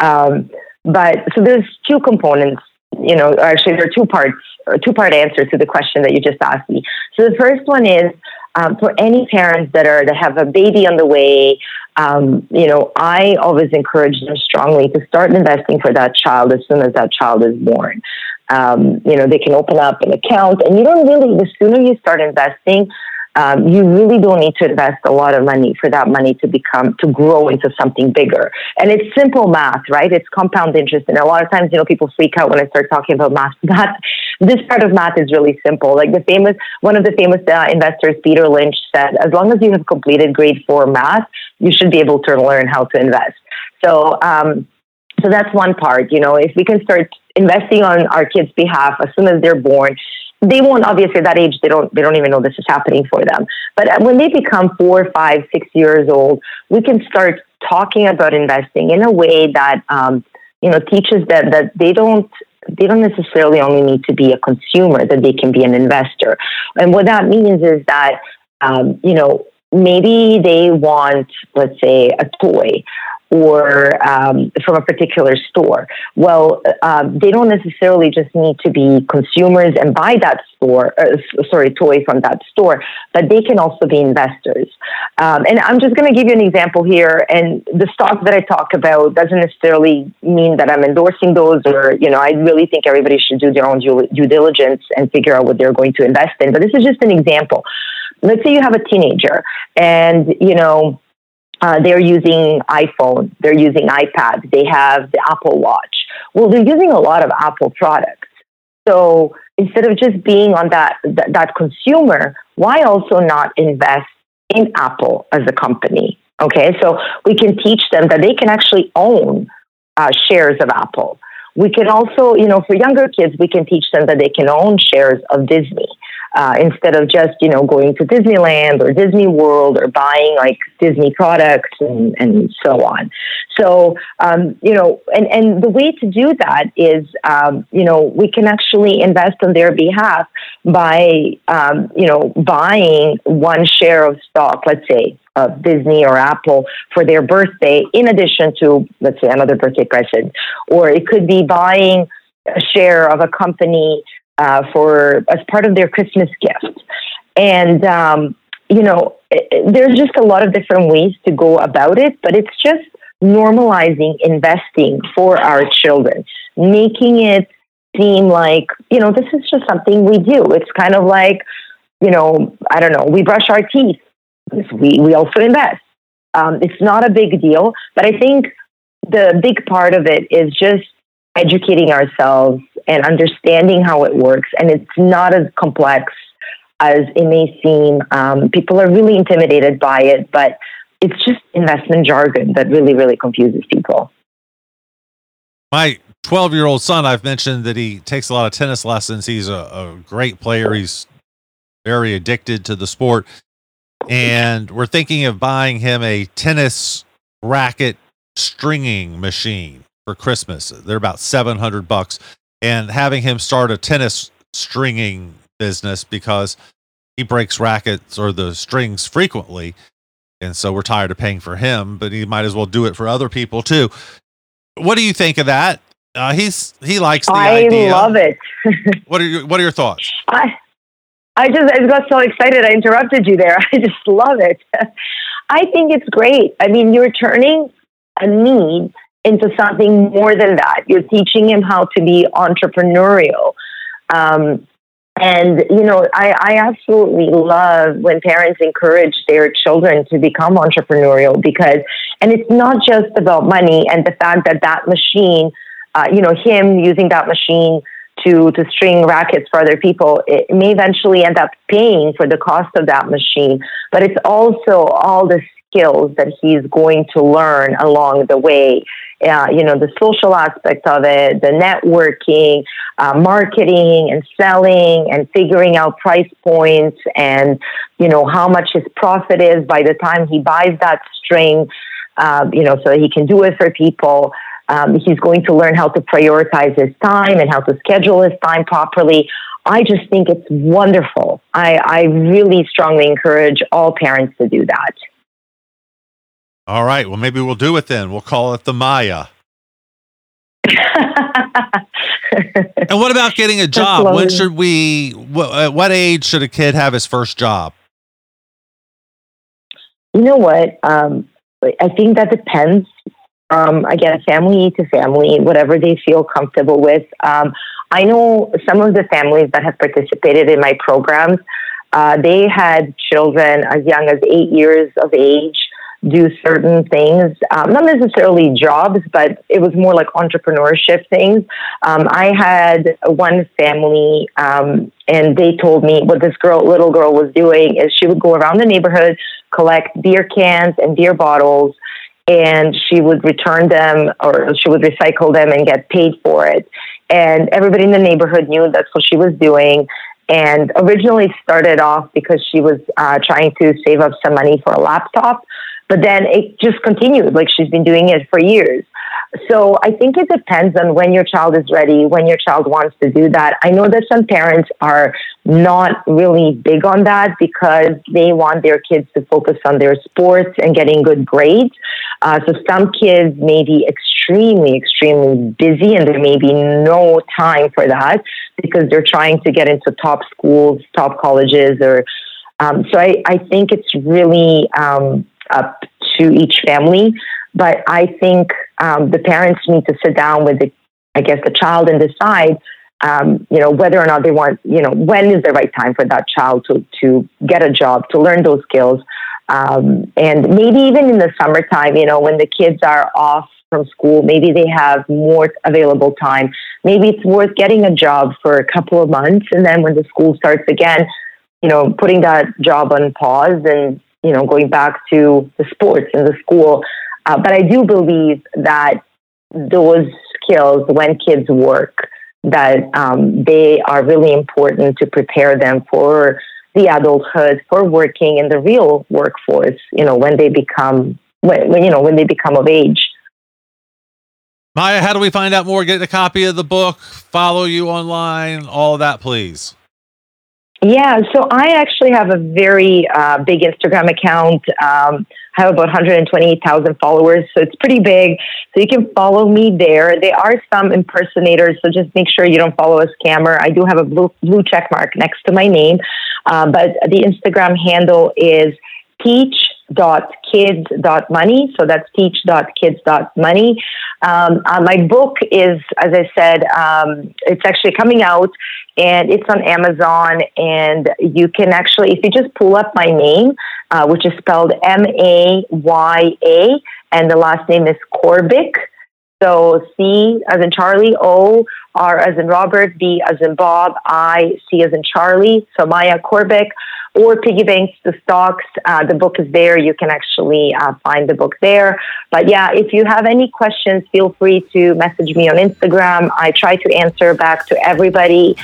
Speaker 4: Um, but so there's two components. You know, actually, there are two parts, two part answer to the question that you just asked me. So the first one is um, for any parents that are that have a baby on the way, um, you know, I always encourage them strongly to start investing for that child as soon as that child is born. Um, you know, they can open up an account, and you don't really. The sooner you start investing, um, you really don't need to invest a lot of money for that money to become to grow into something bigger. And it's simple math, right? It's compound interest, and a lot of times, you know, people freak out when I start talking about math. (laughs) That this part of math is really simple. Like the famous, one of the famous uh, investors, Peter Lynch, said, as long as you have completed grade four math, you should be able to learn how to invest. So. Um, so that's one part, you know, if we can start investing on our kids' behalf as soon as they're born, they won't obviously at that age they don't they don't even know this is happening for them. But when they become four five six years old we can start talking about investing in a way that um, you know teaches them that they don't they don't necessarily only need to be a consumer that they can be an investor. And what that means is that um, you know maybe they want let's say a toy or um, from a particular store. Well, um, they don't necessarily just need to be consumers and buy that store, uh, sorry, toy from that store, but they can also be investors. Um, and I'm just going to give you an example here. And the stock that I talk about doesn't necessarily mean that I'm endorsing those, or you know, I really think everybody should do their own due, due diligence and figure out what they're going to invest in. But this is just an example. Let's say you have a teenager, and you know uh, they're using iPhone, they're using iPad, they have the Apple Watch. Well, they're using a lot of Apple products. So instead of just being on that, that, that consumer, why also not invest in Apple as a company? Okay, so we can teach them that they can actually own uh, shares of Apple. We can also, you know, for younger kids, we can teach them that they can own shares of Disney uh, instead of just you know going to Disneyland or Disney World or buying like Disney products and, and so on. So um, you know, and and the way to do that is um, you know we can actually invest on their behalf by um, you know buying one share of stock, let's say of Disney or Apple for their birthday, in addition to let's say another birthday present, or it could be buying a share of a company uh, for as part of their Christmas gift. And um, you know, it, there's just a lot of different ways to go about it, but it's just normalizing investing for our children, making it seem like you know this is just something we do. It's kind of like you know, I don't know, we brush our teeth. We we also invest. Um, it's not a big deal, but I think the big part of it is just educating ourselves and understanding how it works. And it's not as complex as it may seem. Um, people are really intimidated by it, but it's just investment jargon that really, really confuses people.
Speaker 2: My 12 year old son, I've mentioned that he takes a lot of tennis lessons. He's a, a great player. He's very addicted to the sport. And we're thinking of buying him a tennis racket stringing machine for Christmas. They're about 700 bucks and having him start a tennis stringing business because he breaks rackets or the strings frequently. And so we're tired of paying for him, but he might as well do it for other people too. What do you think of that? Uh, he's he likes the
Speaker 4: I
Speaker 2: idea.
Speaker 4: love it. (laughs)
Speaker 2: what are your What are your thoughts?
Speaker 4: I I just I got so excited. I interrupted you there. (laughs) I just love it. (laughs) I think it's great. I mean, you're turning a need into something more than that. You're teaching him how to be entrepreneurial. Um, and, you know, I, I absolutely love when parents encourage their children to become entrepreneurial because, and it's not just about money and the fact that that machine, uh, you know, him using that machine to, to string rackets for other people, it may eventually end up paying for the cost of that machine. But it's also all the skills that he's going to learn along the way. Uh, you know, the social aspect of it, the networking, uh, marketing and selling and figuring out price points and, you know, how much his profit is by the time he buys that string, uh, you know, so he can do it for people. Um, he's going to learn how to prioritize his time and how to schedule his time properly. I just think it's wonderful. I, I really strongly encourage all parents to do that.
Speaker 2: All right. Well, maybe we'll do it then. We'll call it the Maya. (laughs) and what about getting a job? When should we, what, at what age should a kid have his first job?
Speaker 4: You know what? Um, I think that depends. Um, again, a family to family, whatever they feel comfortable with. Um, I know some of the families that have participated in my programs, uh, they had children as young as eight years of age do certain things, um, not necessarily jobs, but it was more like entrepreneurship things. Um, I had one family, um, and they told me what this girl, little girl, was doing is she would go around the neighborhood, collect beer cans and beer bottles, and she would return them or she would recycle them and get paid for it. And everybody in the neighborhood knew that's what she was doing. And originally started off because she was uh, trying to save up some money for a laptop. But then it just continued. Like she's been doing it for years. So I think it depends on when your child is ready, when your child wants to do that. I know that some parents are not really big on that because they want their kids to focus on their sports and getting good grades. Uh, so some kids may be extremely, extremely busy and there may be no time for that because they're trying to get into top schools, top colleges, or um, so I, I think it's really um, up to each family. But I think um, the parents need to sit down with the, I guess, the child and decide, um, you know, whether or not they want, you know, when is the right time for that child to to get a job, to learn those skills, um, and maybe even in the summertime, you know, when the kids are off from school, maybe they have more available time. Maybe it's worth getting a job for a couple of months, and then when the school starts again, you know, putting that job on pause and you know going back to the sports and the school uh, but I do believe that those skills, when kids work, that um, they are really important to prepare them for the adulthood, for working in the real workforce. You know, when they become when, when you know when they become of age.
Speaker 2: Maya, how do we find out more? Get a copy of the book, follow you online, all that, please.
Speaker 4: Yeah, so I actually have a very uh, big Instagram account. Um, I have about 128,000 followers, so it's pretty big. So you can follow me there. There are some impersonators, so just make sure you don't follow a scammer. I do have a blue, blue check mark next to my name, uh, but the Instagram handle is teach.kids.money. So that's teach.kids.money. Um, uh, my book is, as I said, um, it's actually coming out and it's on Amazon. And you can actually, if you just pull up my name, uh, which is spelled M A Y A, and the last name is Corbic. So C as in Charlie, O, R as in Robert, B as in Bob, I, C as in Charlie. So Maya Corbic or piggy banks to stocks. Uh, the book is there. You can actually uh, find the book there. But yeah, if you have any questions, feel free to message me on Instagram. I try to answer back to everybody.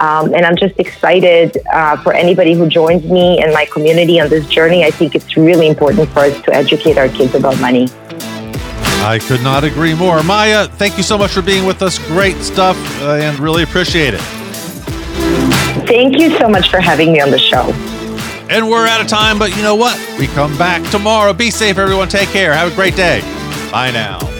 Speaker 4: Um, and I'm just excited uh, for anybody who joins me and my community on this journey. I think it's really important for us to educate our kids about money.
Speaker 2: I could not agree more. Maya, thank you so much for being with us. Great stuff uh, and really appreciate it.
Speaker 4: Thank you so much for having me on the show.
Speaker 2: And we're out of time, but you know what? We come back tomorrow. Be safe, everyone. Take care. Have a great day. Bye now.